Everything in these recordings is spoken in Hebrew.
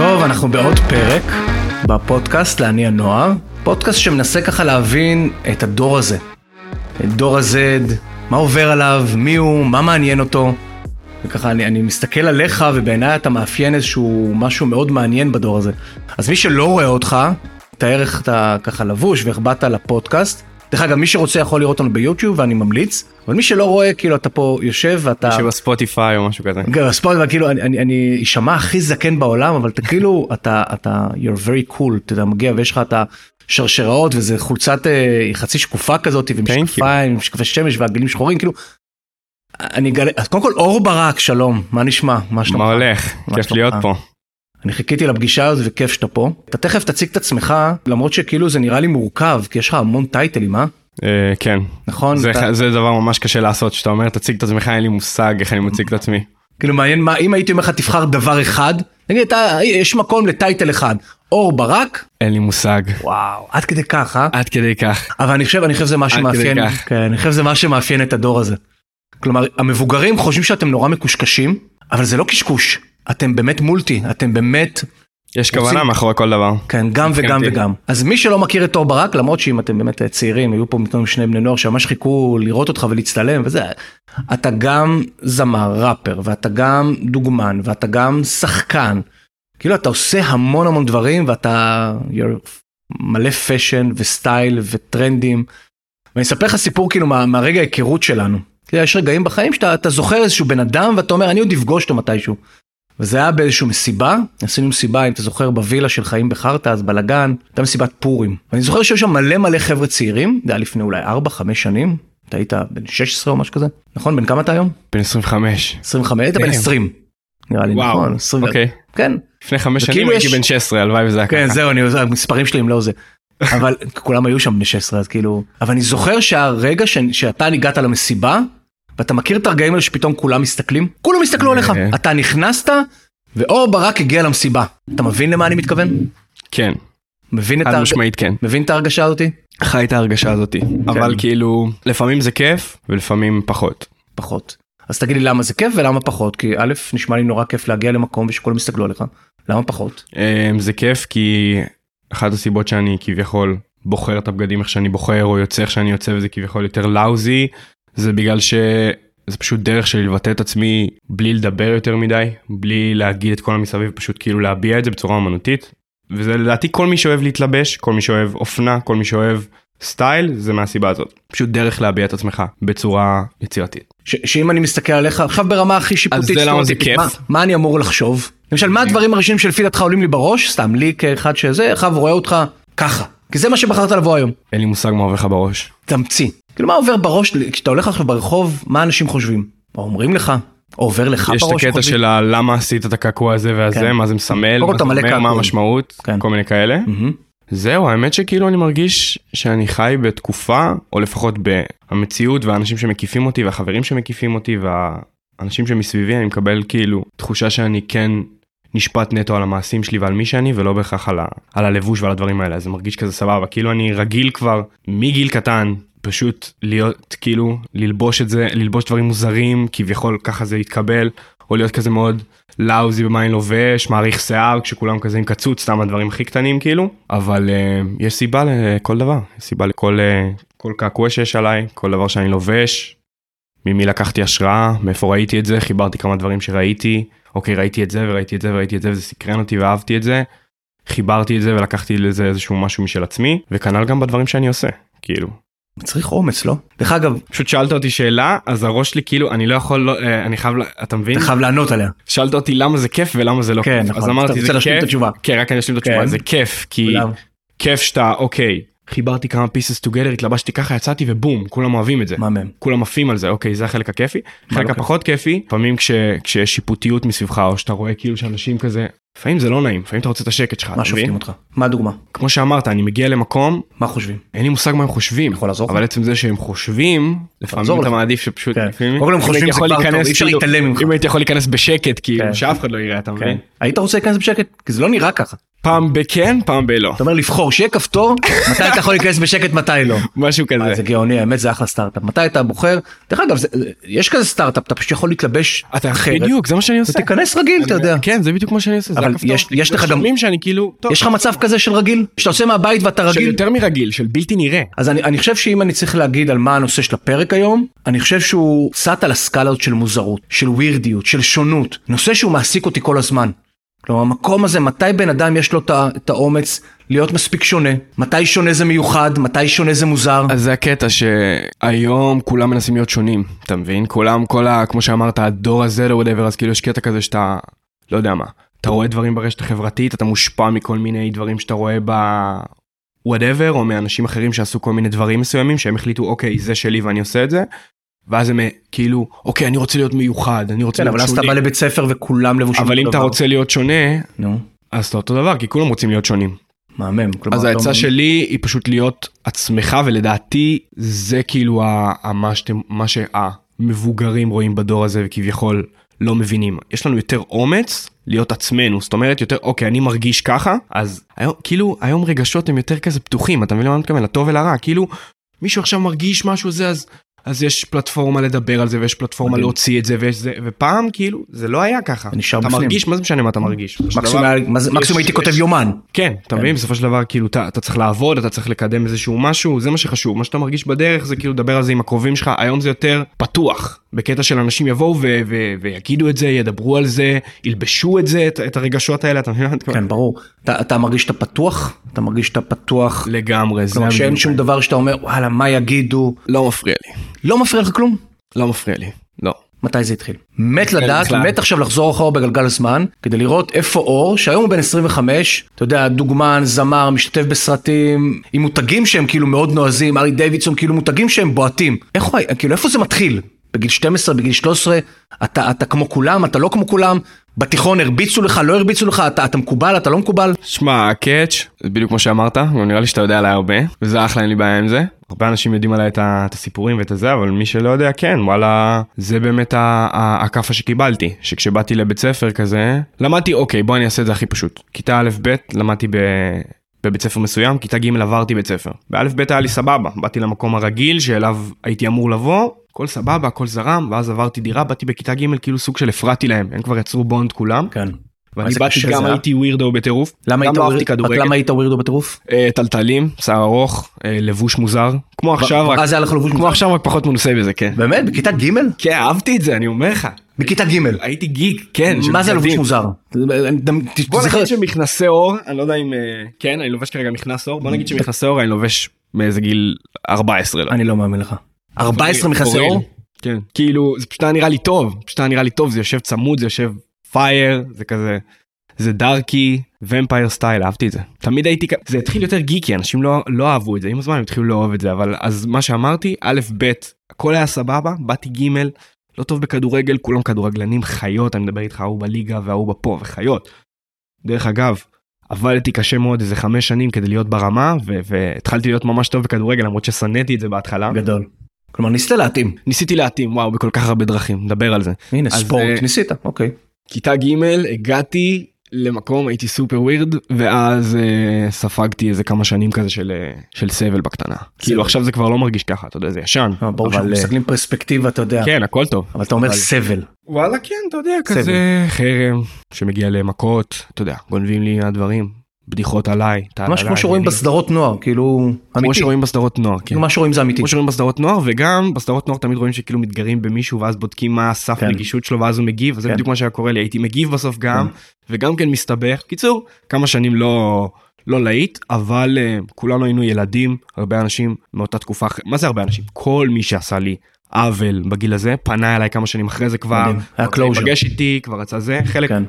טוב, אנחנו בעוד פרק בפודקאסט לעני הנוער, פודקאסט שמנסה ככה להבין את הדור הזה. את דור ה-Z, מה עובר עליו, מי הוא, מה מעניין אותו. וככה אני, אני מסתכל עליך ובעיניי אתה מאפיין איזשהו משהו מאוד מעניין בדור הזה. אז מי שלא רואה אותך, תאר איך אתה ככה לבוש ואיך באת לפודקאסט. דרך אגב, מי שרוצה יכול לראות אותנו ביוטיוב ואני ממליץ, אבל מי שלא רואה, כאילו אתה פה יושב ואתה... שבספוטיפיי או משהו כזה. כן, בספוטיפיי, כאילו אני, אני, אני אשמע הכי זקן בעולם, אבל אתה כאילו, אתה, אתה, you're very cool, אתה יודע, מגיע ויש לך את השרשראות וזה חולצת אה, חצי שקופה כזאת ומשקפיים, משקפי שמש ועגלים שחורים, כאילו. אני אגלה, אז קודם כל אור ברק, שלום, מה נשמע? מה שלומך? מה הולך? כיף? להיות פה. אני חיכיתי לפגישה הזאת וכיף שאתה פה. אתה תכף תציג את עצמך, למרות שכאילו זה נראה לי מורכב, כי יש לך המון טייטלים, אה? אה, כן. נכון? זה- אתה- זה דבר ממש קשה לעשות, שאתה אומר תציג את עצמך, אין לי מושג איך אני מציג את עצמי. כאילו מעניין מה, אם הייתי אומר לך תבחר דבר אחד, נגיד אתה, יש מקום לטייטל אחד, אור ברק, אין לי מושג. וואו, עד כדי כך, אה? עד כדי כך. אבל אני חושב, אני חושב זה מה שמאפיין. כן, אני חושב זה מה שמאפיין את הדור הזה. כלומר, המבוגרים חושבים שאתם נורא מקושקשים, אבל זה לא קשקוש, אתם באמת מולטי, אתם באמת, יש רוצים- כוונה מאחורי כל דבר. כן, גם וגם. וגם. אז מי שלא מכיר את אור ברק, למרות שאם אתם באמת צעירים, היו פה פתאום שני בני נוער שממש חיכו לראות אותך ולהצטלם וזה, אתה גם זמר, ראפר, ואתה גם דוגמן, ואתה גם שחקן. כאילו אתה עושה המון המון דברים ואתה מלא fashion ו style וטרנדים. ואני אספר לך סיפור כאילו מה, מהרגע ההיכרות שלנו. יש רגעים בחיים שאתה אתה זוכר איזשהו בן אדם ואתה אומר אני עוד אפגוש אותו מתישהו. וזה היה באיזשהו מסיבה, עשינו מסיבה אם אתה זוכר בווילה של חיים בחרטא אז בלאגן, הייתה מסיבת פורים. ואני זוכר שהיו שם מלא מלא חבר'ה צעירים, זה היה לפני אולי 4-5 שנים, אתה היית בן 16 או משהו כזה, נכון? בן כמה אתה היום? בן 25. 25, היית בן Damn. 20. נראה לי וואו, נכון, 20, אוקיי. כן, לפני חמש וכאילו שנים הייתי יש- בן 16, הלוואי וזה היה כן ככה. זהו, אני, המספרים שלי הם לא זה. אבל כולם היו שם בני 16 אז כאילו, אבל אני זוכר שהרגע ש, שאתה הגעת למסיבה, ואתה מכיר את הרגעים האלה שפתאום כולם מסתכלים? כולם הסתכלו עליך, אה. אתה נכנסת, ואור ברק הגיע למסיבה. אתה מבין למה אני מתכוון? כן, מבין את, חד ההרג... משמעית כן. מבין את ההרגשה הזאתי? חי את ההרגשה הזאתי. אבל כאילו, לפעמים זה כיף ולפעמים פחות. פחות. אז תגיד לי למה זה כיף ולמה פחות, כי א', נשמע לי נורא כיף להגיע למקום ושכולם יסתכלו עליך, למה פחות? אמ, זה כיף כי אחת הסיבות שאני כביכול בוחר את הבגדים איך שאני בוחר או יוצא איך שאני יוצא וזה כביכול יותר לאוזי זה בגלל שזה פשוט דרך שלי לבטא את עצמי בלי לדבר יותר מדי בלי להגיד את כל המסביב פשוט כאילו להביע את זה בצורה אמנותית וזה לדעתי כל מי שאוהב להתלבש כל מי שאוהב אופנה כל מי שאוהב סטייל זה מהסיבה הזאת פשוט דרך להביע את עצמך בצורה יצירתית. שאם אני מסתכל עליך עכשיו ברמה הכי שיפוטית, זה למה זה כיף? מה, מה אני אמור לחשוב? למשל מה הדברים הראשונים שלפי דעתך עולים לי בראש, סתם לי כאחד שזה, אחד רואה אותך ככה, כי זה מה שבחרת לבוא היום, אין לי מושג מה עובר לך בראש. תמציא. כאילו מה עובר בראש, כשאתה הולך עכשיו ברחוב, מה אנשים חושבים? מה אומרים לך? עובר לך יש את בראש? הקטע? של למה עשית את הקעקוע הזה והזה, כן. מה זה מסמל, מה זה אומר, מה. המשמעות, כן. כל מיני כאלה. מהמם. זהו, האמת שכאילו אני מרגיש שאני חי בתקופה, או לפחות במציאות והאנשים שמקיפים אותי והחברים שמקיפים אותי והאנשים שמסביבי, אני מקבל כאילו תחושה שאני כן נשפט נטו על המעשים שלי ועל מי שאני, ולא בהכרח על, ה, על הלבוש ועל הדברים האלה, אז זה מרגיש כזה סבבה, כאילו אני רגיל כבר מגיל קטן. פשוט להיות כאילו ללבוש את זה ללבוש דברים מוזרים כביכול ככה זה יתקבל או להיות כזה מאוד לאוזי במה אני לובש מעריך שיער כשכולם כזה עם קצוץ סתם הדברים הכי קטנים כאילו אבל uh, יש סיבה לכל דבר יש סיבה לכל uh, כל קעקוע שיש עליי כל דבר שאני לובש. ממי לקחתי השראה מאיפה ראיתי את זה חיברתי כמה דברים שראיתי אוקיי ראיתי את זה וראיתי את זה וראיתי את זה וזה סקרן אותי ואהבתי את זה. חיברתי את זה ולקחתי לזה איזשהו משהו משל עצמי וכנ"ל גם בדברים שאני עושה כאילו צריך אומץ לא? דרך אגב, פשוט שאלת אותי שאלה אז הראש שלי כאילו אני לא יכול לא, אה, אני חייב אתה מבין אתה חייב לענות עליה. שאלת אותי למה זה כיף ולמה זה לא כן, כיף נכון. אז אתה אמרתי רוצה זה כיף התשובה. כן רק אני אשלים את התשובה כן. זה כיף כי? כיף שאתה אוקיי חיברתי כמה pieces together התלבשתי ככה יצאתי ובום כולם אוהבים את זה מה מהם? כולם עפים על זה אוקיי זה החלק הכיפי חלק? הפחות כיפי לפעמים כש, כשיש שיפוטיות מסביבך או שאתה רואה כאילו שאנשים כזה לפעמים זה לא נעים לפעמים אתה רוצה את השקט שלך מה שופטים? אותך? מה הדוגמה? כמו שאמרת אני מגיע למקום מה חושבים? אין לי מושג מה הם חושבים יכול לעזור לך? אבל עצם זה שהם חושבים לפעמים אתה. מעדיף שפשוט כן. קודם כל הם חושבים זה כבר טוב, אי אפשר כאילו, להתעלם ממך. אם הייתי יכול להיכנס בשקט כאילו כן. שאף אחד לא יראה אתה כן. מבין היית רוצה להיכנס בשקט? כי זה לא נראה ככה. פעם בכן, פעם בלא. אתה אומר לבחור, שיהיה כפתור, מתי אתה יכול להיכנס בשקט, מתי לא. משהו כזה. זה גאוני, האמת זה אחלה סטארט-אפ. מתי אתה בוחר, דרך אגב, יש כזה סטארט-אפ, אתה פשוט יכול להתלבש אתה אחרת, בדיוק, זה מה שאני עושה. ותיכנס רגיל, אתה יודע. כן, זה בדיוק מה שאני עושה, זה אבל הכפתור. יש- יש לך גם- שאני כאילו, יש לך מצב כזה של רגיל? שאתה עושה מהבית ואתה של רגיל? יותר מרגיל, של בלתי נראה. אז אני, אני חושב שאם אני צריך להגיד על מה הנושא של הפרק היום, אני חושב שהוא סט על הסקאלה הזאת של מוזרות, של ווירדיות, של שונות, נושא שהוא מעסיק אותי כל הזמן. כלומר, המקום הזה, מתי בן אדם יש לו את האומץ להיות מספיק שונה, מתי שונה זה מיוחד, מתי שונה זה מוזר. אז זה הקטע שהיום כולם מנסים להיות שונים, אתה מבין? כולם, כל ה... כמו שאמרת, הדור הזה או whatever, אז כאילו יש קטע כזה שאתה, לא יודע מה, אתה רואה דברים ברשת החברתית, אתה מושפע מכל מיני דברים שאתה רואה ב... whatever, או מאנשים אחרים שעשו כל מיני דברים מסוימים, שהם החליטו, אוקיי, זה שלי ואני עושה את זה. ואז הם אה, כאילו, אוקיי, אני רוצה להיות מיוחד, אני רוצה כן, להיות אבל אז אתה שונה. בא לבית ספר וכולם לבושים אבל אם אתה. רוצה להיות שונה, נו, אז אתה אותו דבר, כי כולם רוצים להיות שונים. מהמם. אז העצה שלי היא פשוט להיות עצמך ולדעתי זה כאילו ה- ה- מה מה שהמבוגרים רואים בדור הזה וכביכול לא מבינים יש לנו יותר אומץ להיות עצמנו זאת אומרת יותר אוקיי אני מרגיש ככה אז היום כאילו היום רגשות הם יותר כזה פתוחים אתה מבין למה אני מתכוון לטוב ולרע כאילו מישהו עכשיו מרגיש משהו זה אז. אז יש פלטפורמה לדבר על זה ויש פלטפורמה מדהים. להוציא את זה ויש זה ופעם כאילו זה לא היה ככה אתה בפנים. מרגיש מה זה משנה מה אתה מרגיש מקסימום יש- הייתי יש- כותב יומן. כן, אתה מבין? בסופו של דבר, כאילו, אתה, אתה צריך לעבוד, אתה צריך לקדם איזשהו משהו, זה מה שחשוב. מה שאתה מרגיש בדרך זה כאילו לדבר על זה עם הקרובים שלך, היום זה יותר פתוח. בקטע של אנשים יבואו ו- ו- ויגידו את זה, ידברו על זה, ילבשו את זה, את, את הרגשות האלה, אתה מבין? כן, ברור. אתה אתה מרגיש שאתה פתוח? אתה מרגיש שאתה פתוח? לגמרי, זה כלומר שאין. שום דבר שאתה אומר, וואלה, מה יגידו? לא מפריע לי. לא מפריע לך כלום? לא מפריע לי. לא. מתי זה התחיל? מת לדעת, בכלל. מת עכשיו לחזור אחורה בגלגל הזמן, כדי לראות איפה אור, שהיום הוא בן 25, אתה יודע, דוגמן, זמר, משתתף בסרטים, עם מותגים שהם כאילו מאוד נועזים, ארי דיווידסון, כאילו מותגים שהם בועטים. איך הוא, היה- כאילו איפה זה מתחיל? בגיל 12, בגיל 13, אתה, אתה כמו כולם, אתה לא כמו כולם, בתיכון הרביצו לך, לא הרביצו לך, אתה, אתה מקובל, אתה לא מקובל? שמע, הקאץ', זה בדיוק כמו שאמרת, נראה לי שאתה יודע עליי הרבה, וזה אחלה, אין לי בעיה עם זה. הרבה אנשים יודעים עליי את, את הסיפורים ואת הזה, אבל מי שלא יודע, כן, וואלה, זה באמת הכאפה שקיבלתי, שכשבאתי לבית ספר כזה, למדתי, אוקיי, בוא אני אעשה את זה הכי פשוט. כיתה א'-ב', למדתי ב... בבית ספר מסוים, כיתה ג' עברתי בית ספר. באלף ב' היה לי סבבה, באתי למקום הרגיל שאליו הייתי אמור לבוא, הכל סבבה, הכל זרם, ואז עברתי דירה, באתי בכיתה ג' כאילו סוג של הפרעתי להם, הם כבר יצרו בונד כולם, כן. ואני באתי גם? הייתי ווירדו בטירוף, למה היית לא וויר- אהבתי כדורגל, למה היית ווירדו בטירוף? אה, טלטלים, שיער ארוך, אה, לבוש מוזר, כמו עכשיו, רק- אז היה לך לבוש כמו מוזר? עכשיו רק פחות מנוסה בזה, כן. באמת? בכיתה ג'? כן, אהבתי את זה, אני אומר לך. בכיתה ג'. הייתי גיק, כן. מה זה לבוש. מוזר? בוא נגיד שמכנסי עור, אני לא יודע אם... אה, כן, אני לובש כרגע מכנס עור, בוא נגיד שמכנסי עור אני לובש מאיזה גיל 14. לא. אני לא מאמין לך. 14 מכנסי קורא לי. עור? כן. כאילו, זה פשוט היה נראה לי טוב, פשוט היה נראה לי טוב, זה יושב צמוד, זה יושב פייר, זה כזה... זה darky, vampire style, אהבתי את זה. תמיד הייתי, זה התחיל יותר גיקי, אנשים לא, לא אהבו את זה, עם הזמן הם התחילו לאהוב את זה, אבל אז מה שאמרתי, א', ב', הכל היה סבבה, באתי ג', לא טוב בכדורגל, כולם כדורגלנים חיות, אני מדבר איתך, ההוא בליגה וההוא בפה, וחיות. דרך אגב, עבדתי קשה מאוד איזה חמש שנים כדי להיות ברמה, ו- והתחלתי להיות ממש טוב בכדורגל, למרות ששנאתי את זה בהתחלה. גדול. כלומר ניסית להתאים. ניסיתי להתאים, וואו, בכל כך הרבה דרכים, נדבר על זה. הנה אז, ספורט, אה, ניסית, אוקיי. כיתה ג' הגעתי למקום הייתי סופר ווירד ואז אה, ספגתי איזה כמה שנים כזה של, אה, של סבל בקטנה. כאילו עכשיו זה כבר לא מרגיש ככה אתה יודע זה ישן. אה, ברור אבל, שאנחנו אה, מסתכלים פרספקטיבה, אתה יודע. כן הכל טוב. אבל אתה אומר אבל- סבל. וואלה כן אתה יודע סבל. כזה חרם שמגיע למכות אתה יודע גונבים לי מהדברים בדיחות עליי. ממש כמו שרואים בסדרות נוער, כאילו, כמו אמיתי. שרואים בסדרות נוער. כן. כאילו מה שרואים זה אמיתי. כמו שרואים בסדרות נוער וגם בסדרות נוער תמיד רואים שכאילו מתגרים במישהו ואז בודקים מה הסף כן. רגישות שלו ואז הוא מגיב וזה כן. בדיוק מה שהיה קורה לי הייתי מגיב בסוף גם כן. וגם כן מסתבך קיצור כמה שנים לא לא להיט אבל uh, כולנו היינו ילדים הרבה אנשים מאותה תקופה מה זה הרבה אנשים כל מי שעשה לי עוול בגיל הזה פנה אליי כמה שנים אחרי זה כבר. היה closure. להיפגש איתי כבר רצה זה חלק כן.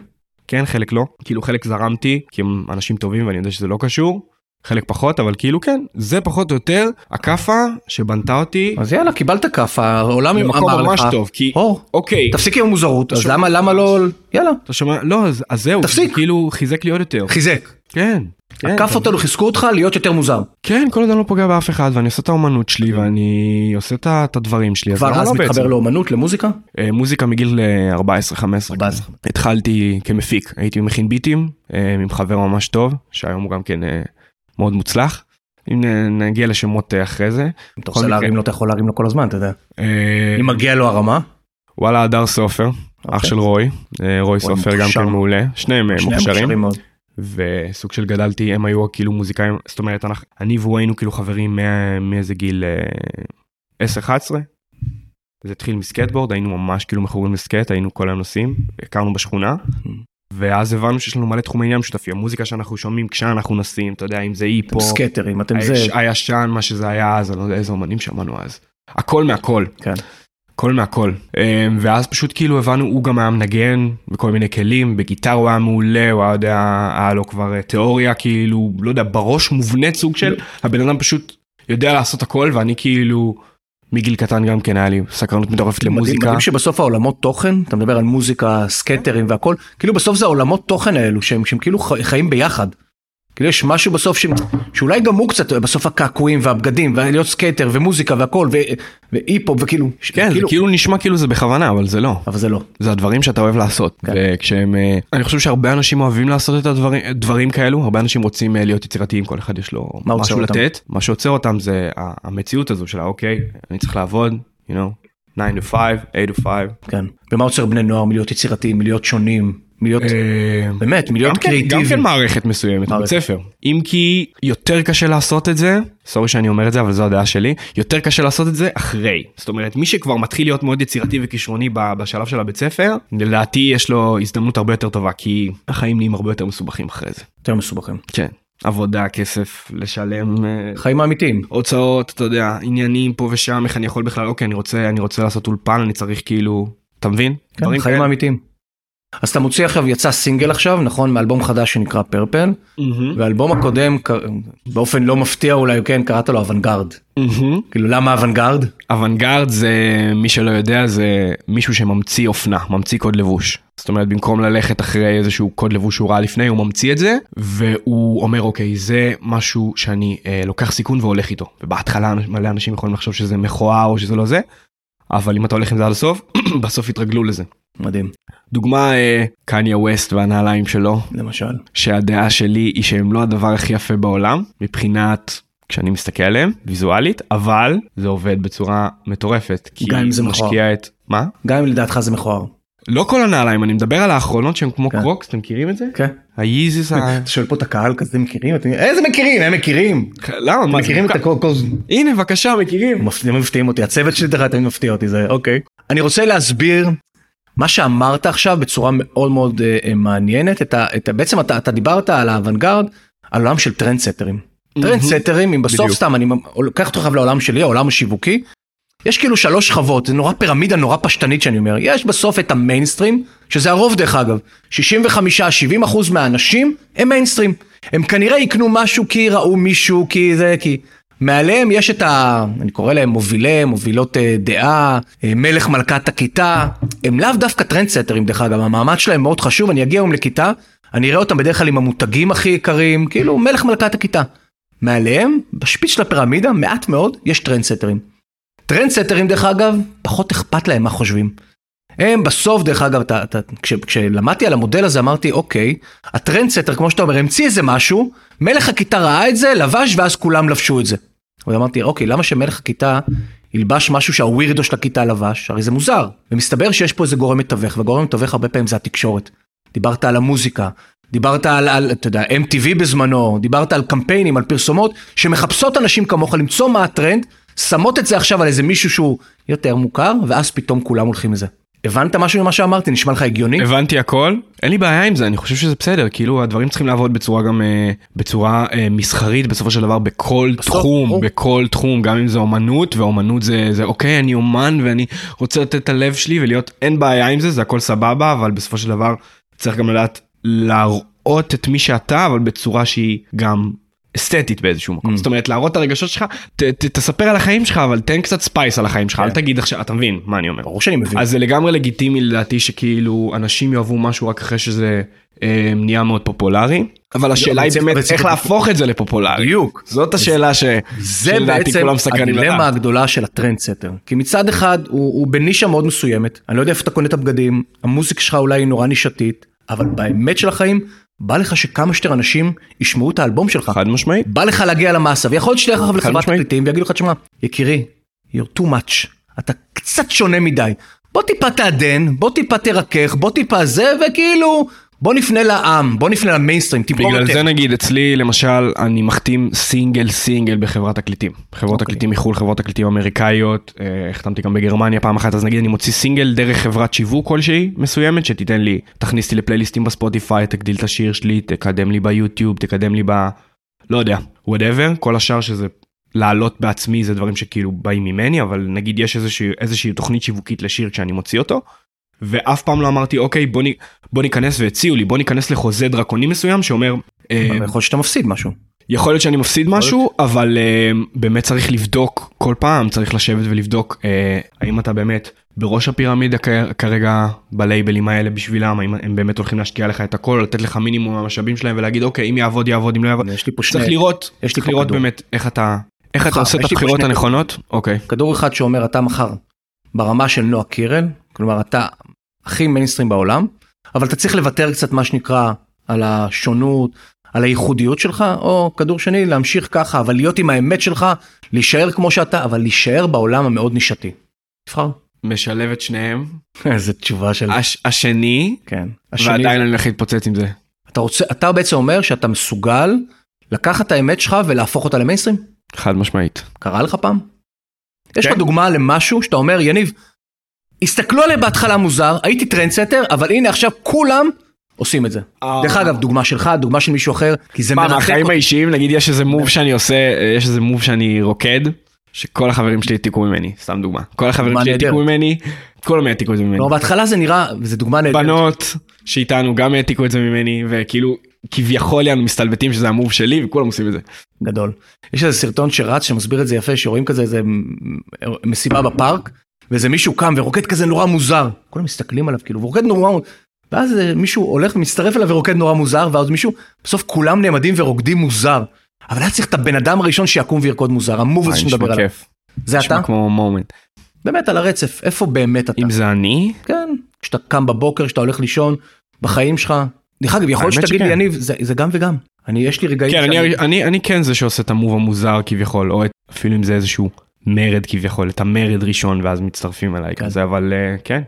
כן חלק לא כאילו חלק זרמתי כי הם אנשים טובים ואני יודע שזה לא קשור. חלק פחות אבל כאילו כן זה פחות או יותר הכאפה שבנתה אותי אז יאללה, קיבלת כאפה, העולם במקום אמר ממש לך, טוב כי אור, אוקיי תפסיק עם המוזרות, אז שומע- למה, למה לא, יאללה, אתה שומע לא אז, אז זהו תפסיק. כאילו חיזק לי עוד יותר חיזק. כן. כן, הכאפות האלו חיזקו אותך להיות יותר מוזר. כן, כל עוד אני לא פוגע באף אחד ואני עושה את האומנות שלי ואני עושה את הדברים שלי. כבר אז לא מתחבר? לאומנות, למוזיקה? אה, מוזיקה מגיל אה, 14-15. 14. התחלתי כמפיק, הייתי מכין ביטים אה, עם חבר ממש טוב, שהיום הוא גם כן אה, מאוד מוצלח. אם נגיע לשמות אה, אחרי זה. אם אתה רוצה. להרים לו, אתה יכול להרים לו כל הזמן, אתה יודע. אה, אם מגיע לו הרמה, וואלה, הדר סופר, אח אוקיי. של רוי, אה, רוי סופר גם. כן מעולה, שניהם אה, שניהם מוכשרים. וסוג של גדלתי, הם היו כאילו מוזיקאים, זאת אומרת, אנחנו- אני והוא היינו כאילו חברים מאיזה גיל אה, 10-11. זה התחיל מסקטבורד, היינו ממש כאילו מכורים לסקט, היינו כל היום נוסעים, הכרנו בשכונה. ואז הבנו שיש לנו מלא תחומי עניין משותפים, המוזיקה שאנחנו שומעים כשאנחנו נוסעים, אתה יודע, אם זה אתם היפו, סקטרים, אתם זה, היש- הישן, מה שזה היה אז, אני לא יודע איזה אומנים שמענו אז. הכל מהכל. כן. הכל מהכל. אה, ואז פשוט כאילו הבנו, הוא גם היה מנגן בכל מיני כלים, בגיטר הוא היה מעולה, הוא היה יודע, היה לו כבר אה, תיאוריה כאילו, לא יודע, בראש מובנית סוג של, הבן אדם פשוט יודע לעשות הכל, ואני כאילו, מגיל קטן גם כן היה לי סקרנות מטורפת מדהים, למוזיקה. מדהים שבסוף העולמות תוכן, אתה מדבר על מוזיקה, skater ים והכל, כאילו בסוף זה העולמות תוכן האלו שהם, שהם כאילו חיים ביחד. כאילו יש משהו בסוף ש... שאולי גם הוא קצת בסוף הקעקועים והבגדים ולהיות skater ומוזיקה והכל ו... והיפ-הופ וכאילו, כן, זה כאילו נשמע כאילו זה בכוונה, אבל זה לא. אבל זה לא. זה הדברים שאתה אוהב לעשות. כן. וכשהם, אה, אני חושב שהרבה אנשים אוהבים לעשות את הדברים, דברים כאלו, הרבה אנשים רוצים אה, להיות יצירתיים, כל אחד יש לו מה משהו אותם? לתת. מה שעוצר אותם זה המציאות הזו של האוקיי, אני צריך לעבוד, you know, 9 to 5, 8 to 5. כן. ומה עוצר בני נוער מלהיות יצירתיים, מלהיות שונים, מלהיות, באמת, מלהיות כן- גם כן קריאיטיביים. מערכת מסוימת, בית. ספר. אם כי יותר קשה לעשות את זה, סורי שאני אומר את זה, אבל זו הדעה שלי, יותר קשה לעשות את זה אחרי. זאת אומרת, מי שכבר מתחיל להיות מאוד יצירתי וכישרוני בשלב של הבית ספר, לדעתי יש לו הזדמנות הרבה יותר טובה, כי החיים נהיים הרבה יותר מסובכים אחרי זה. יותר מסובכים. כן. עבודה, כסף, לשלם אה, חיים האמיתיים. הוצאות, אתה יודע, עניינים פה ושם, איך אני יכול בכלל, אוקיי, אני רוצה, אני רוצה לעשות אולפן, אני צריך כאילו, אתה מבין? כן, חיים כאלה. אז אתה מוציא עכשיו, יצא סינגל עכשיו, נכון? מאלבום חדש שנקרא פרפל, מהמם. והאלבום הקודם, באופן לא מפתיע אולי, כן, קראת לו אוונגרד. כאילו, למה אוונגרד? אוונגרד זה, מי שלא יודע, זה מישהו שממציא אופנה, ממציא קוד לבוש. זאת אומרת, במקום ללכת אחרי איזשהו קוד לבוש שהוא ראה לפני, הוא ממציא את זה, והוא אומר, אוקיי, זה משהו שאני אה, לוקח סיכון והולך איתו. ובהתחלה מלא אנשים יכולים לחשוב שזה מכוער או שזה לא זה, אבל אם אתה הולך עם זה עד הסוף, בסוף יתרגלו לזה. מדהים, דוגמה, אה, קניה ווסט והנעליים שלו, למשל. שהדעה שלי היא שהם לא הדבר הכי יפה בעולם, מבחינת... כשאני מסתכל עליהם ויזואלית אבל זה עובד בצורה מטורפת כי גם אם זה מכוער. את מה גם אם לדעתך זה מכוער. לא כל הנעליים אני מדבר על האחרונות שהם כמו כן. קרוקס אתם מכירים את זה כן. היזיס ה... אתה שואל פה את הקהל כזה מכירים? איזה מכירים? הם מכירים. למה מה מכירים את כל- הנה בבקשה מכירים מפתיעים מפתיעים אותי, הצוות שלי דרך אגב מפתיע אותי, זה אוקיי. אני רוצה להסביר מה שאמרת עכשיו בצורה מאוד מאוד אה, אה, מעניינת, את ה, בעצם אתה, דיברת על האוונגרד, על עולם של trendsetter ים. trendsetter ים, אם בסוף. סתם אני לוקח אותך לעולם שלי, העולם השיווקי, יש כאילו שלוש שכבות, זה נורא פירמידה נורא פשטנית שאני אומר, יש בסוף את המיינסטרים, שזה הרוב דרך אגב, 65-70 אחוז מהאנשים הם מיינסטרים, הם כנראה יקנו משהו כי ראו מישהו, כי זה, כי... מעליהם יש את ה... אני קורא להם מובילי, מובילות אה, דעה, אה, מלך מלכת הכיתה, הם לאו דווקא trendsetter ים דרך אגב, המעמד שלהם מאוד חשוב, אני אגיע היום לכיתה, אני אראה אותם בדרך כלל עם המותגים הכי יקרים, כאילו מלך מלכת הכיתה. מעליהם, בשפיץ של הפירמידה, מעט מאוד, יש trendsetter ים. trendsetter ים דרך אגב, פחות אכפת להם מה חושבים. הם בסוף דרך אגב, אתה, אתה, כש, כשלמדתי על המודל הזה אמרתי אוקיי, הטרנדסטר כמו שאתה אומר המציא איזה משהו, מלך הכיתה ראה את זה, לבש ואז כולם לבשו את זה. ואמרתי אוקיי, למה שמלך הכיתה ילבש משהו שהווירדו של הכיתה לבש? הרי זה מוזר. ומסתבר שיש פה איזה גורם מתווך, והגורם מתווך הרבה פעמים זה התקשורת. דיברת על המוזיקה, דיברת על, על אתה יודע, MTV בזמנו, דיברת על קמפיינים, על פרסומות, שמחפשות אנשים כמוך למצוא מה הטרנד, שמות את זה עכשיו על איזה מישהו שהוא יותר מוכר, ואז פתאום כולם הולכים לזה. הבנת משהו ממה שאמרתי? נשמע לך הגיוני? הבנתי הכל אין לי בעיה עם זה אני חושב שזה בסדר כאילו הדברים צריכים לעבוד בצורה גם אה, בצורה אה, מסחרית בסופו של דבר בכל בסוף, תחום ברור. בכל תחום גם אם זה אומנות ואומנות זה זה אוקיי אני אומן ואני רוצה לתת את הלב שלי ולהיות אין בעיה עם זה זה הכל סבבה אבל בסופו של דבר צריך גם לדעת להראות את מי שאתה אבל בצורה שהיא גם. אסתטית באיזשהו מקום, Mm. זאת אומרת להראות את הרגשות שלך, ת, ת, תספר על החיים שלך אבל תן קצת space על החיים שלך, כן. אל תגיד עכשיו, אתה מבין מה אני אומר. ברור שאני מבין. אז זה לגמרי לגיטימי לדעתי שכאילו אנשים יאהבו משהו רק אחרי שזה אה, נהיה מאוד פופולרי. אבל השאלה היא באמת איך להפוך את זה לפופולרי. בדיוק. זאת השאלה ש... זה שלדעתי בעצם הדילמה. הגדולה של ה trendsetter. כי מצד אחד הוא, הוא בנישה מאוד מסוימת, אני לא יודע איפה אתה קונה את הבגדים, המוזיקה שלך אולי היא נורא נישתית, אבל באמת של החיים, בא לך שכמה שיותר אנשים ישמעו את האלבום שלך. חד משמעית. בא לך להגיע למאסה, ויכול להיות שתלך לך לחברת. תקליטים ויגידו לך, תשמע, יקירי, you're too much, אתה קצת שונה מדי. בוא טיפה תעדן, בוא טיפה תרכך, בוא טיפה זה, וכאילו, בוא נפנה לעם, בוא נפנה למיינסטרים, תמכור בגלל יותר. זה נגיד אצלי למשל אני מחתים סינגל סינגל בחברת תקליטים. חברות אוקיי. תקליטים מחו"ל, חברות תקליטים אמריקאיות, אה, החתמתי גם בגרמניה פעם אחת אז נגיד אני מוציא סינגל דרך חברת שיווק כלשהי מסוימת שתיתן לי, תכניס אותי לפלייליסטים בספוטיפיי, תגדיל את השיר שלי, תקדם לי ביוטיוב, תקדם לי ב... לא יודע, whatever, כל השאר שזה לעלות בעצמי זה דברים שכאילו באים ממני אבל נגיד יש איזושהי, איזושהי תוכנית שיווקית לשיר כשאני מוציא אותו. ואף פעם לא אמרתי אוקיי בוא, נ... בוא ניכנס והציעו לי בוא ניכנס לחוזה דרקוני מסוים שאומר אה, יכול להיות שאתה מפסיד משהו. יכול להיות שאני מפסיד משהו אבל uh, באמת צריך לבדוק כל פעם צריך לשבת ולבדוק uh, האם אתה באמת בראש הפירמידה כרגע בלייבלים האלה בשבילם האם הם באמת הולכים להשקיע לך את הכל לתת לך מינימום המשאבים שלהם ולהגיד אוקיי אם יעבוד יעבוד אם לא יעבוד יש לי פה צריך שני, לראות יש לי פה לראות כדור. באמת איך אתה איך אתה עושה את הבחירות הנכונות אוקיי כדור אחד שאומר אתה מחר ברמה של נועה קירל, כלומר אתה הכי מיינסטרים בעולם, אבל אתה צריך לוותר קצת מה שנקרא על השונות, על הייחודיות שלך, או כדור שני להמשיך ככה, אבל להיות עם האמת שלך, להישאר כמו שאתה, אבל להישאר בעולם המאוד נישתי. תבחר. משלב את שניהם איזה תשובה של... הש, השני כן. השני, ועדיין אני הולך להתפוצץ עם זה אתה רוצה, אתה בעצם אומר שאתה מסוגל לקחת את האמת שלך ולהפוך אותה למיינסטרים? חד משמעית. קרה לך פעם? יש לך כן. דוגמה למשהו שאתה אומר, יניב, הסתכלו עליי בהתחלה מוזר, הייתי trendsetter, אבל הנה עכשיו כולם עושים את זה. דרך אגב, דוגמה שלך, דוגמה של מישהו אחר, כי זה מה, מרתק מהחיים. האישיים נגיד יש איזה move שאני עושה יש איזה move שאני רוקד שכל החברים שלי העתיקו ממני סתם דוגמה כל החברים שלי העתיקו. ממני כולם העתיקו את זה ממני בהתחלה זה נראה, וזו דוגמה נהדרת. בנות שאיתנו גם העתיקו את זה ממני וכאילו כביכול אנו מסתלבטים שזה המוב שלי וכולם עושים את זה. גדול. יש איזה סרטון שרץ שמסביר את זה יפה, שרואים כזה איזה מסיבה בפארק, ואיזה מישהו קם ורוקד כזה נורא מוזר. כולם מסתכלים עליו כאילו, ורוקד נורא מוזר. ואז מישהו הולך ומצטרף אליו ורוקד נורא מוזר, ואז מישהו, בסוף כולם נעמדים ורוקדים מוזר. אבל היה צריך את הבן אדם הראשון שיקום וירקוד מוזר, המוב הזה אה, שמדבר עליו. זה אתה? נשמע כמו מומנט. באמת על הרצף, איפה באמת אתה? אם זה אני כן, כשאתה קם בבוקר, כשאתה הולך לישון, בחיים שלך. דרך אגב, יכול להיות שתגיד לי. יניב, זה זה גם וגם. אני, יש לי רגעים כן שאני- אני אני אני כן זה שעושה את המוב המוזר כביכול או את- אפילו אם זה איזשהו מרד כביכול את המרד ראשון ואז מצטרפים אליי כן. כזה אבל אה, כן.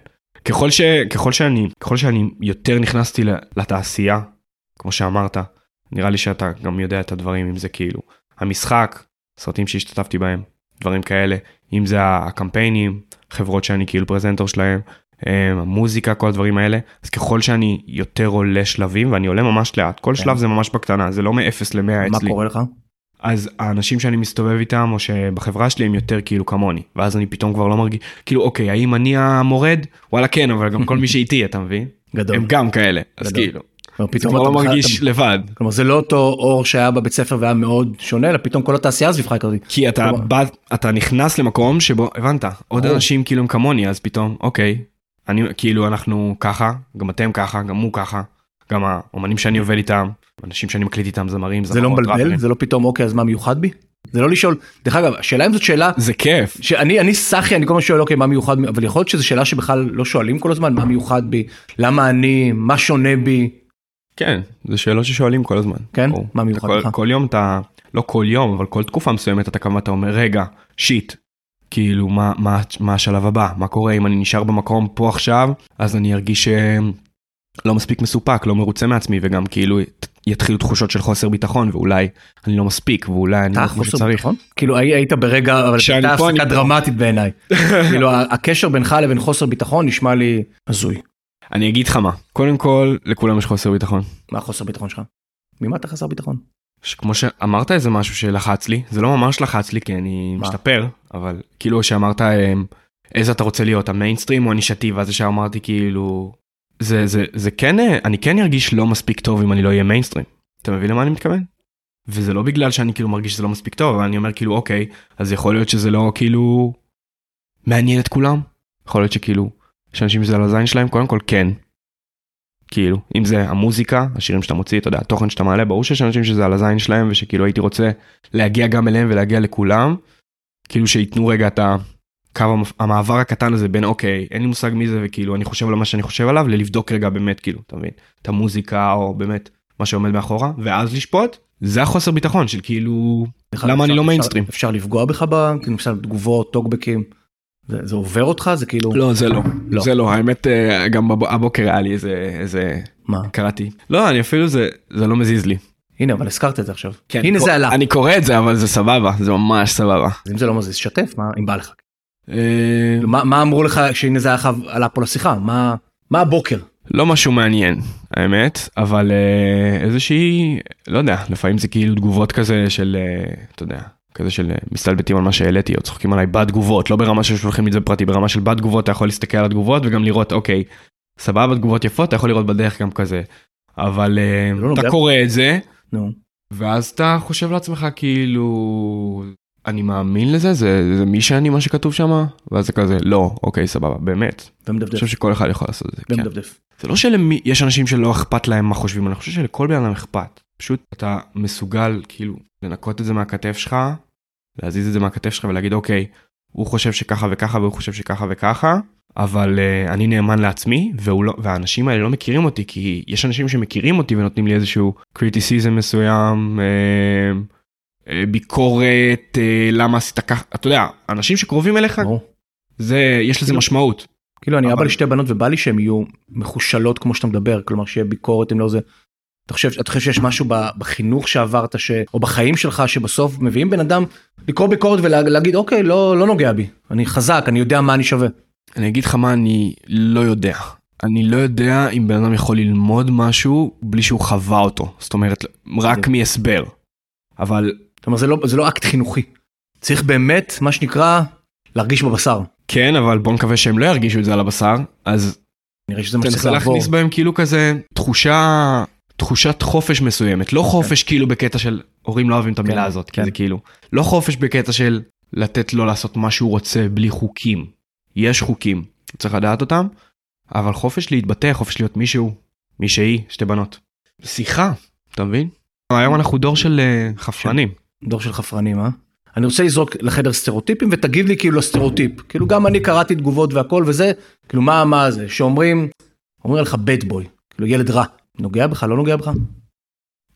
ככל ש ככל שאני ככל שאני יותר נכנסתי לתעשייה כמו שאמרת נראה לי שאתה גם יודע את הדברים אם זה כאילו המשחק סרטים שהשתתפתי בהם דברים כאלה אם זה הקמפיינים חברות שאני כאילו פרזנטור שלהם אה, המוזיקה כל הדברים האלה אז ככל שאני יותר עולה שלבים ואני עולה ממש לאט כל כן. שלב זה ממש בקטנה זה לא מ-0 ל-100 מה אצלי קורה לך? אז האנשים שאני מסתובב איתם או שבחברה שלי הם יותר כאילו כמוני ואז אני פתאום כבר לא מרגיש כאילו אוקיי האם אני המורד וואלה כן אבל גם כל מי שאיתי אתה מבין גדול. הם גם כאלה אז גדול. כאילו כלומר, פתאום לא אתה בכלל- מרגיש אתה- לבד כלומר זה לא אותו אור שהיה בבית ספר והיה מאוד שונה, אלא פתאום כל התעשייה סביבך כזאת. כי אתה כלומר- בא אתה נכנס למקום שבו הבנת עוד ברור. אנשים כאילו הם כמוני אז פתאום אוקיי אני כאילו אנחנו ככה גם אתם ככה גם הוא ככה גם האומנים שאני עובד איתם אנשים שאני מקליט איתם זמרים זה לא מבלבל? זה לא פתאום אוקיי אז מה מיוחד בי? זה לא לשאול, דרך אגב, השאלה אם זאת שאלה, זה כיף שאני אני סאחי, אני כל הזמן שואל אוקיי מה מיוחד בי, אבל יכול להיות שזו שאלה שבכלל לא שואלים כל הזמן, מה מיוחד בי, למה אני, מה שונה בי, כן, זה שאלות ששואלים כל הזמן. כן? ברור. מה מיוחד כל? כל יום אתה, לא כל יום, אבל כל תקופה מסוימת אתה קם ואתה אומר, רגע, שיט, כאילו, מה, מה, מה השלב הבא? מה קורה אם אני נשאר במקום פה עכשיו, אז אני ארגיש שלא מספיק מסופק, לא מרוצה מעצמי, וגם כאילו יתחילו תחושות של חוסר ביטחון, ואולי אני לא מספיק, ואולי אני לא כמו חוסר שצריך. ביטחון? כאילו הי- היית ברגע, אבל הייתה הפסקה. דרמטית בעיניי. כאילו הקשר בינך לבין חוסר ביטחון נשמע לי הזוי. אני אגיד לך מה, קודם כל, לכולם יש חוסר ביטחון. מה החוסר ביטחון שלך? ממה אתה חסר ביטחון? כמו שאמרת איזה משהו שלחץ לי, זה לא ממש לחץ לי כי אני מה? משתפר, אבל כאילו שאמרת אמ, איזה אתה רוצה להיות, המיינסטרים או הנישתי, ואז ישר אמרתי כאילו, זה, זה, זה כן, אה, אני כן ארגיש לא מספיק טוב אם אני לא אהיה מיינסטרים. אתה מבין למה אני מתכוון? וזה לא בגלל שאני כאילו מרגיש שזה לא מספיק טוב, אבל אני אומר כאילו אוקיי, אז יכול להיות שזה לא כאילו מעניין את כולם? יכול להיות שכאילו, יש אנשים שזה על הזין שלהם, קודם כל כן. כאילו, אם זה המוזיקה, השירים שאתה מוציא, אתה יודע, התוכן שאתה מעלה, ברור שיש אנשים שזה על הזין שלהם, ושכאילו הייתי רוצה להגיע גם אליהם ולהגיע לכולם, כאילו שייתנו רגע את הקו, המ- המעבר הקטן הזה בין אוקיי, אין לי מושג מי זה, וכאילו אני חושב על מה שאני חושב עליו, ללבדוק רגע באמת, כאילו, אתה מבין, את המוזיקה, או באמת, מה שעומד מאחורה, ואז לשפוט, זה החוסר ביטחון של כאילו, למה אגב, אני אפשר- לא אפשר- מיינסטרים? אפשר לפגוע בך. כאילו, למשל תגובות, טוקבקים. זה זה עובר אותך? זה כאילו... לא, זה לא, לא. זה לא, האמת, אה, גם הבוקר היה לי איזה, איזה, מה? קראתי, לא, אני אפילו, זה, זה לא מזיז לי. הנה, אבל הזכרת את זה עכשיו. כן, הנה קור- זה עלה. אני קורא את זה, אבל זה סבבה, זה ממש סבבה. אם זה לא מזיז, שתף, מה, אם בא לך. אה, מה אמרו לך שהנה זה היה עלה פה לשיחה? מה מה הבוקר? לא משהו מעניין, האמת, אבל אה, איזושהי, לא יודע, לפעמים זה כאילו תגובות כזה של, אה, אתה יודע, כזה של מסתלבטים על מה שהעליתי, או צוחקים עליי בתגובות, לא ברמה ששולחים לי את זה בפרטי, ברמה של בתגובות, אתה יכול להסתכל על התגובות וגם לראות, אוקיי, סבבה, תגובות יפות, אתה יכול לראות בדרך גם כזה. אבל זה לא אתה נוגע. קורא את זה. ואז אתה חושב לעצמך כאילו, אני מאמין לזה, זה, זה מי שאני מה שכתוב שם, ואז זה כזה, לא, אוקיי, סבבה, באמת. אני ומדפדף. חושב שכל אחד יכול לעשות את זה. כן. ומדפדף. זה לא שלמי, יש אנשים שלא אכפת להם מה חושבים, אני חושב שלכל בן אדם אכפת. פשוט אתה מסוגל כאילו לנקות את זה מהכתף שלך, להזיז את זה מהכתף שלך ולהגיד אוקיי, הוא חושב שככה וככה והוא חושב שככה וככה, אבל uh, אני נאמן לעצמי לא, והאנשים האלה לא מכירים אותי כי יש אנשים שמכירים אותי ונותנים לי איזשהו קריטיסיזם מסוים, אה, ביקורת, אה, למה עשית ככה, אתה יודע, אנשים שקרובים אליך. זה, יש לזה כאילו- משמעות. כאילו אני אבל- אבא לשתי בנות ובא לי שהן יהיו מחושלות כמו שאתה מדבר כלומר שיהיה ביקורת אם לא זה. אתה חושב אתה חושב שיש משהו בחינוך שעברת ש... או בחיים שלך שבסוף מביאים בן אדם לקרוא ביקורת ולהגיד אוקיי לא לא נוגע בי אני חזק אני יודע מה אני שווה. אני אגיד לך מה אני לא יודע. אני לא יודע אם בן אדם יכול ללמוד משהו בלי שהוא חווה אותו. זאת אומרת, רק מהסבר. אבל זאת אומרת זה לא זה לא אקט חינוכי. צריך באמת מה שנקרא להרגיש בבשר. כן, אבל בוא נקווה שהם לא ירגישו את זה על הבשר, אז נראה שזה מה שצריך לעבור. להכניס בהם כאילו כזה תחושה, תחושת חופש מסוימת. לא חופש כאילו בקטע של, הורים לא אוהבים את המילה כן, הזאת, כי כן. זה כאילו, לא חופש בקטע של לתת לו לעשות מה שהוא רוצה בלי חוקים. יש חוקים, צריך לדעת אותם, אבל חופש להתבטא, חופש להיות מישהו, מישהי, שתי בנות. שיחה, אתה מבין? היום אנחנו דור של אה, חפרנים. דור של חפרנים אה? אני רוצה לזרוק לחדר סטריאוטיפים ותגיב לי כאילו לסטריאוטיפ כאילו גם אני קראתי תגובות והכל וזה כאילו מה מה זה שאומרים אומרים עליך בד בוי כאילו ילד רע נוגע בך לא נוגע בך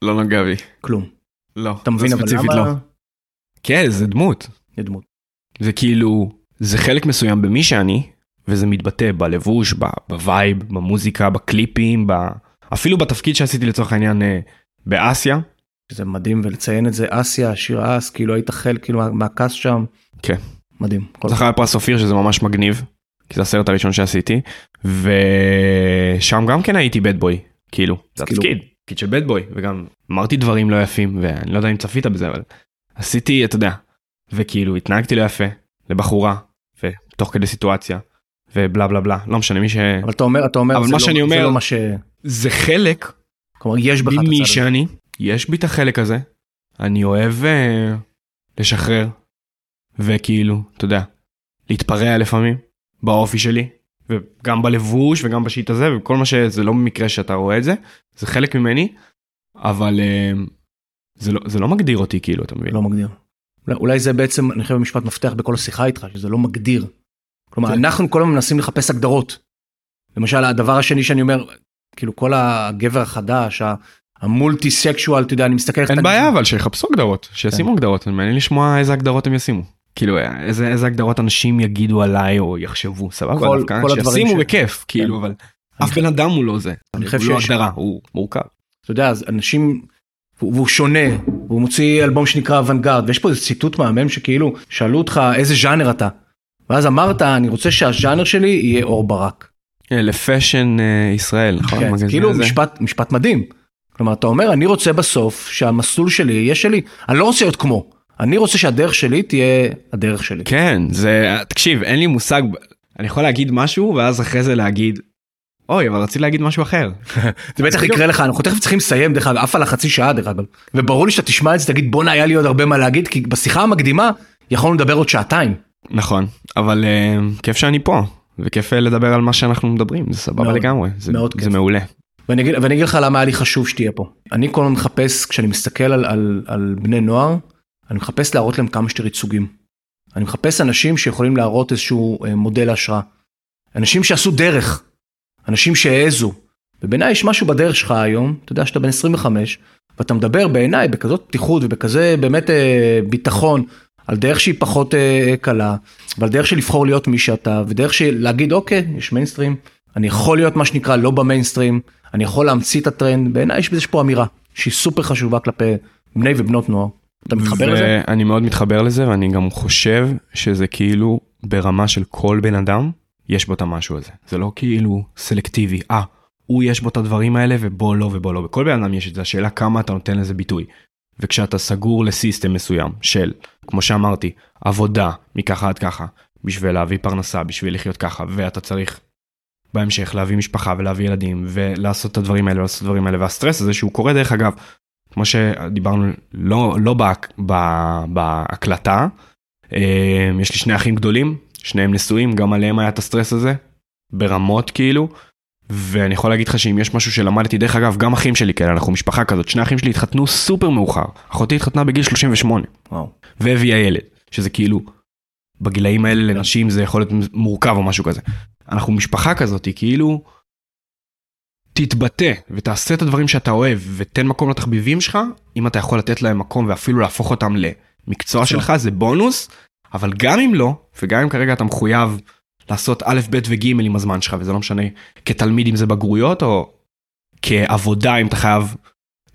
לא נוגע בי. כלום לא. אתה מבין אבל ספציפית למה לא. כן, זה דמות. זה דמות. זה כאילו, זה חלק מסוים במי שאני, וזה מתבטא בלבוש, ב- ב vibe, במוזיקה, בקליפים, ב... אפילו בתפקיד שעשיתי לצורך העניין אה, באסיה. זה מדהים ולציין את זה אסיה שיר אס כאילו היית חלק כאילו מה- מה cast שם כן. מדהים. זכה בפרס אופיר שזה ממש מגניב, כי זה הסרט הראשון שעשיתי, ושם גם כן הייתי bad boy, כאילו, זה כאילו- התפקיד, תפקיד של bad boy, וגם אמרתי דברים לא יפים, ואני לא יודע אם צפית בזה, אבל עשיתי, אתה יודע, וכאילו התנהגתי לא יפה לבחורה, ותוך כדי סיטואציה, ובלה בלה בלה, לא משנה מי ש... אבל אתה אומר אתה אומר אבל זה מה לא- שאני זה אומר- לא מה ש... זה חלק כלומר יש בך את ממי הצד הזה. שאני, יש בי את החלק הזה, אני אוהב אה, לשחרר, וכאילו, אתה יודע, להתפרע לפעמים, באופי שלי, וגם בלבוש וגם בשיט הזה, וכל מה שזה לא במקרה שאתה רואה את זה, זה חלק ממני, אבל אה, זה לא, זה לא מגדיר אותי כאילו, אתה מבין? לא מגדיר. אולי- זה בעצם אני חושב משפט מפתח בכל השיחה איתך שזה לא מגדיר. כלומר כן. אנחנו כל הזמן מנסים לחפש הגדרות. למשל הדבר השני שאני אומר כאילו כל הגבר החדש המולטי סקשואל אתה יודע אני מסתכל איך אין בעיה אבל שיחפשו הגדרות, שישימו כן. הגדרות, מעניין לשמוע איזה הגדרות הם ישימו. כאילו איזה, איזה הגדרות אנשים יגידו עליי או יחשבו סבבה כל- דווקא שישימו בכיף כאילו אבל אף בן אדם הוא לא זה. אני חושב לא שיש- הגדרה הוא מורכב. אתה יודע אז אנשים והוא שונה הוא מוציא אלבום שנקרא אוונגרד ויש פה איזה ציטוט מהמם שכאילו שאלו אותך איזה ז'אנר אתה. ואז אמרת אני רוצה שהז'אנר שלי יהיה אור ברק. אה, לפשן אה, ישראל נכון? כן, כאילו. משפט משפט מדהים. כלומר אתה אומר אני רוצה בסוף שהמסלול שלי יהיה שלי אני לא רוצה להיות כמו אני רוצה שהדרך שלי תהיה הדרך שלי. כן זה תקשיב אין לי מושג אני יכול להגיד משהו ואז אחרי זה להגיד. אוי אבל רציתי להגיד משהו אחר. זה בטח יקרה לך אנחנו תכף צריכים לסיים דרך אגב עף על החצי שעה דרך אגב וברור לי שאתה תשמע את זה תגיד בואנה היה לי עוד הרבה מה להגיד כי בשיחה המקדימה יכולנו לדבר עוד שעתיים. נכון אבל אה, כיף שאני פה וכיף אה, לדבר על מה שאנחנו מדברים זה סבבה מאוד, לגמרי זה, מאוד זה כיף. מעולה. ואני אגיד, ואני אגיד לך למה היה לי חשוב שתהיה פה. אני כל הזמן מחפש, כשאני מסתכל על, על, על בני נוער, אני מחפש להראות להם כמה שיותר ייצוגים. אני מחפש אנשים שיכולים להראות איזשהו אה, מודל השראה. אנשים שעשו דרך, אנשים שהעזו. ובעיניי יש משהו בדרך שלך היום, אתה יודע שאתה בן 25, ואתה מדבר בעיניי בכזאת פתיחות ובכזה באמת אה, ביטחון על דרך שהיא פחות אה, קלה, ועל דרך של לבחור להיות מי שאתה, ודרך של להגיד אוקיי, יש מיינסטרים, אני יכול להיות מה שנקרא לא במיינסטרים, אני יכול להמציא את הטרנד, בעיניי יש פה אמירה שהיא סופר חשובה כלפי בני ובנות נוער. אתה מתחבר לזה? אני מאוד מתחבר לזה ואני גם חושב שזה כאילו ברמה של כל בן אדם יש בו את המשהו הזה. זה לא כאילו סלקטיבי, אה, הוא יש בו את הדברים האלה ובו לא ובו לא. בכל בן אדם יש את זה, השאלה כמה אתה נותן לזה ביטוי. וכשאתה סגור לסיסטם מסוים של, כמו שאמרתי, עבודה מככה עד ככה, בשביל להביא פרנסה, בשביל לחיות ככה, ואתה צריך בהמשך להביא משפחה ולהביא ילדים ולעשות את הדברים האלה ולעשות את הדברים האלה והסטרס הזה שהוא קורה דרך אגב כמו שדיברנו לא לא בהק, בה, בהקלטה אה, יש לי שני אחים גדולים שניהם נשואים גם עליהם היה את הסטרס הזה ברמות כאילו ואני יכול להגיד לך שאם יש משהו שלמדתי דרך אגב גם אחים שלי כאלה אנחנו משפחה כזאת שני אחים שלי התחתנו סופר מאוחר אחותי התחתנה בגיל 38 וואו. והביאה ילד שזה כאילו בגילאים האלה לנשים זה יכול להיות מורכב או משהו כזה. אנחנו משפחה כזאת, כאילו, תתבטא ותעשה את הדברים שאתה אוהב ותן מקום לתחביבים שלך, אם אתה יכול לתת להם מקום ואפילו להפוך אותם למקצוע שלך זה בונוס, אבל גם אם לא, וגם אם כרגע אתה מחויב לעשות א', ב' וג' עם הזמן שלך, וזה לא משנה כתלמיד אם זה בגרויות או כעבודה אם אתה חייב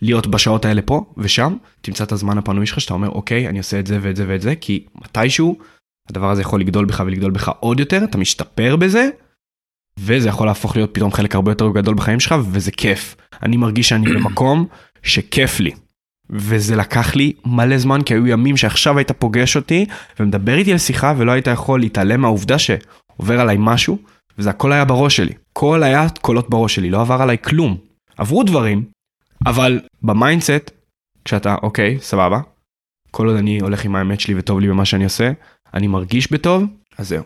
להיות בשעות האלה פה ושם, תמצא את הזמן הפנוי שלך שאתה אומר אוקיי אני עושה את זה ואת זה ואת זה, כי מתישהו הדבר הזה יכול לגדול בך ולגדול בך עוד יותר, אתה משתפר בזה, וזה יכול להפוך להיות פתאום חלק הרבה יותר גדול בחיים שלך, וזה כיף. אני מרגיש שאני במקום שכיף לי. וזה לקח לי מלא זמן, כי היו ימים שעכשיו היית פוגש אותי ומדבר איתי על שיחה ולא היית יכול להתעלם מהעובדה שעובר עליי משהו, וזה הכל היה בראש שלי. כל היה קולות בראש שלי, לא עבר עליי כלום. עברו דברים, אבל ב mindset, כשאתה, אוקיי, סבבה, כל עוד אני הולך עם האמת שלי וטוב לי במה שאני עושה, אני מרגיש בטוב, אז זהו.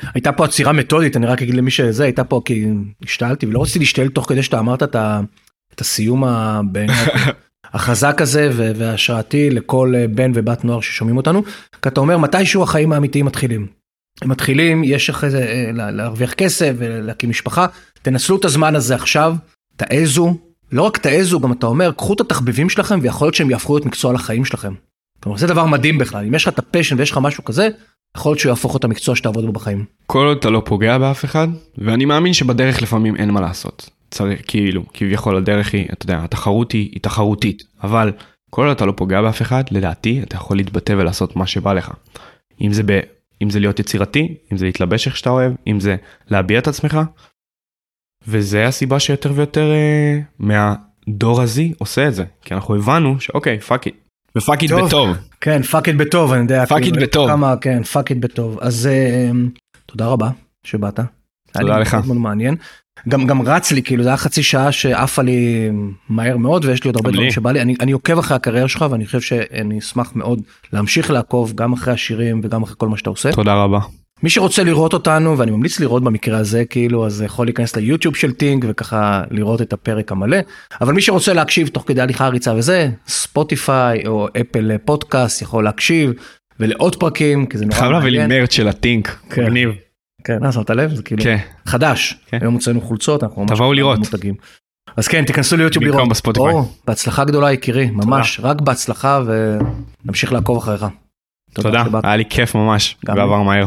הייתה פה עצירה מתודית, אני רק אגיד למי שזה, הייתה פה כי השתלתי ולא רציתי להשתעל תוך כדי שאתה אמרת את, ה, את הסיום החזק הזה וההשראתי לכל בן ובת נוער ששומעים אותנו, כי אתה אומר מתישהו החיים האמיתיים מתחילים. הם מתחילים, יש אחרי זה אה, להרוויח כסף ולהקים משפחה, תנצלו את הזמן הזה עכשיו, תעזו, לא רק תעזו, גם אתה אומר, קחו את התחביבים שלכם ויכול להיות שהם יהפכו להיות מקצוע לחיים שלכם. כלומר זה דבר מדהים בכלל, אם יש לך את ה passion ויש לך משהו כזה, יכול להיות שהוא יהפוך את המקצוע שתעבוד בו בחיים. כל עוד אתה לא פוגע באף אחד, ואני מאמין שבדרך לפעמים אין מה לעשות. צריך, כאילו, כביכול הדרך היא, אתה יודע, התחרות היא, היא תחרותית, אבל כל עוד אתה לא פוגע באף אחד, לדעתי, אתה יכול להתבטא ולעשות מה שבא לך. אם זה, ב, אם זה להיות יצירתי, אם זה להתלבש איך שאתה אוהב, אם זה להביע את עצמך, וזה הסיבה שיותר ויותר אה, מהדור הזה עושה את זה, כי אנחנו הבנו שאוקיי, fuck it, ו fuck it בטוב. כן, fuck it בטוב, אני יודע. fuck it כאילו, בטוב. כמה, כן, fuck it בטוב. אז אה, תודה רבה שבאת. תודה לך. מאוד מעניין. גם גם רץ לי כאילו זה היה חצי שעה שעפה לי מהר מאוד ויש לי עוד הרבה דברים שבא לי אני, אני עוקב אחרי הקריירה שלך ואני חושב שאני אשמח מאוד להמשיך לעקוב גם אחרי השירים וגם אחרי כל מה שאתה עושה. תודה רבה. מי שרוצה לראות אותנו ואני ממליץ לראות במקרה הזה כאילו אז יכול להיכנס ליוטיוב של טינג וככה לראות את הפרק המלא אבל מי שרוצה להקשיב תוך כדי הליכה הריצה וזה ספוטיפיי או אפל פודקאסט יכול להקשיב ולעוד פרקים כי זה נורא מעניין. חייב להביא לי מרץ של הטינק. כן. מגניב. כן, אה, שמת לב? זה כאילו כן. חדש. כן. היום הוצאנו חולצות, אנחנו ממש תבואו לראות. מותגים. אז כן, תיכנסו ליוטיוב לראות. בספוטיפיי. או, בהצלחה גדולה יקירי, ממש, תודה. רק בהצלחה ונמשיך לעקוב אחריך. תודה, תודה. היה לי כיף ממש, ועבר מהר.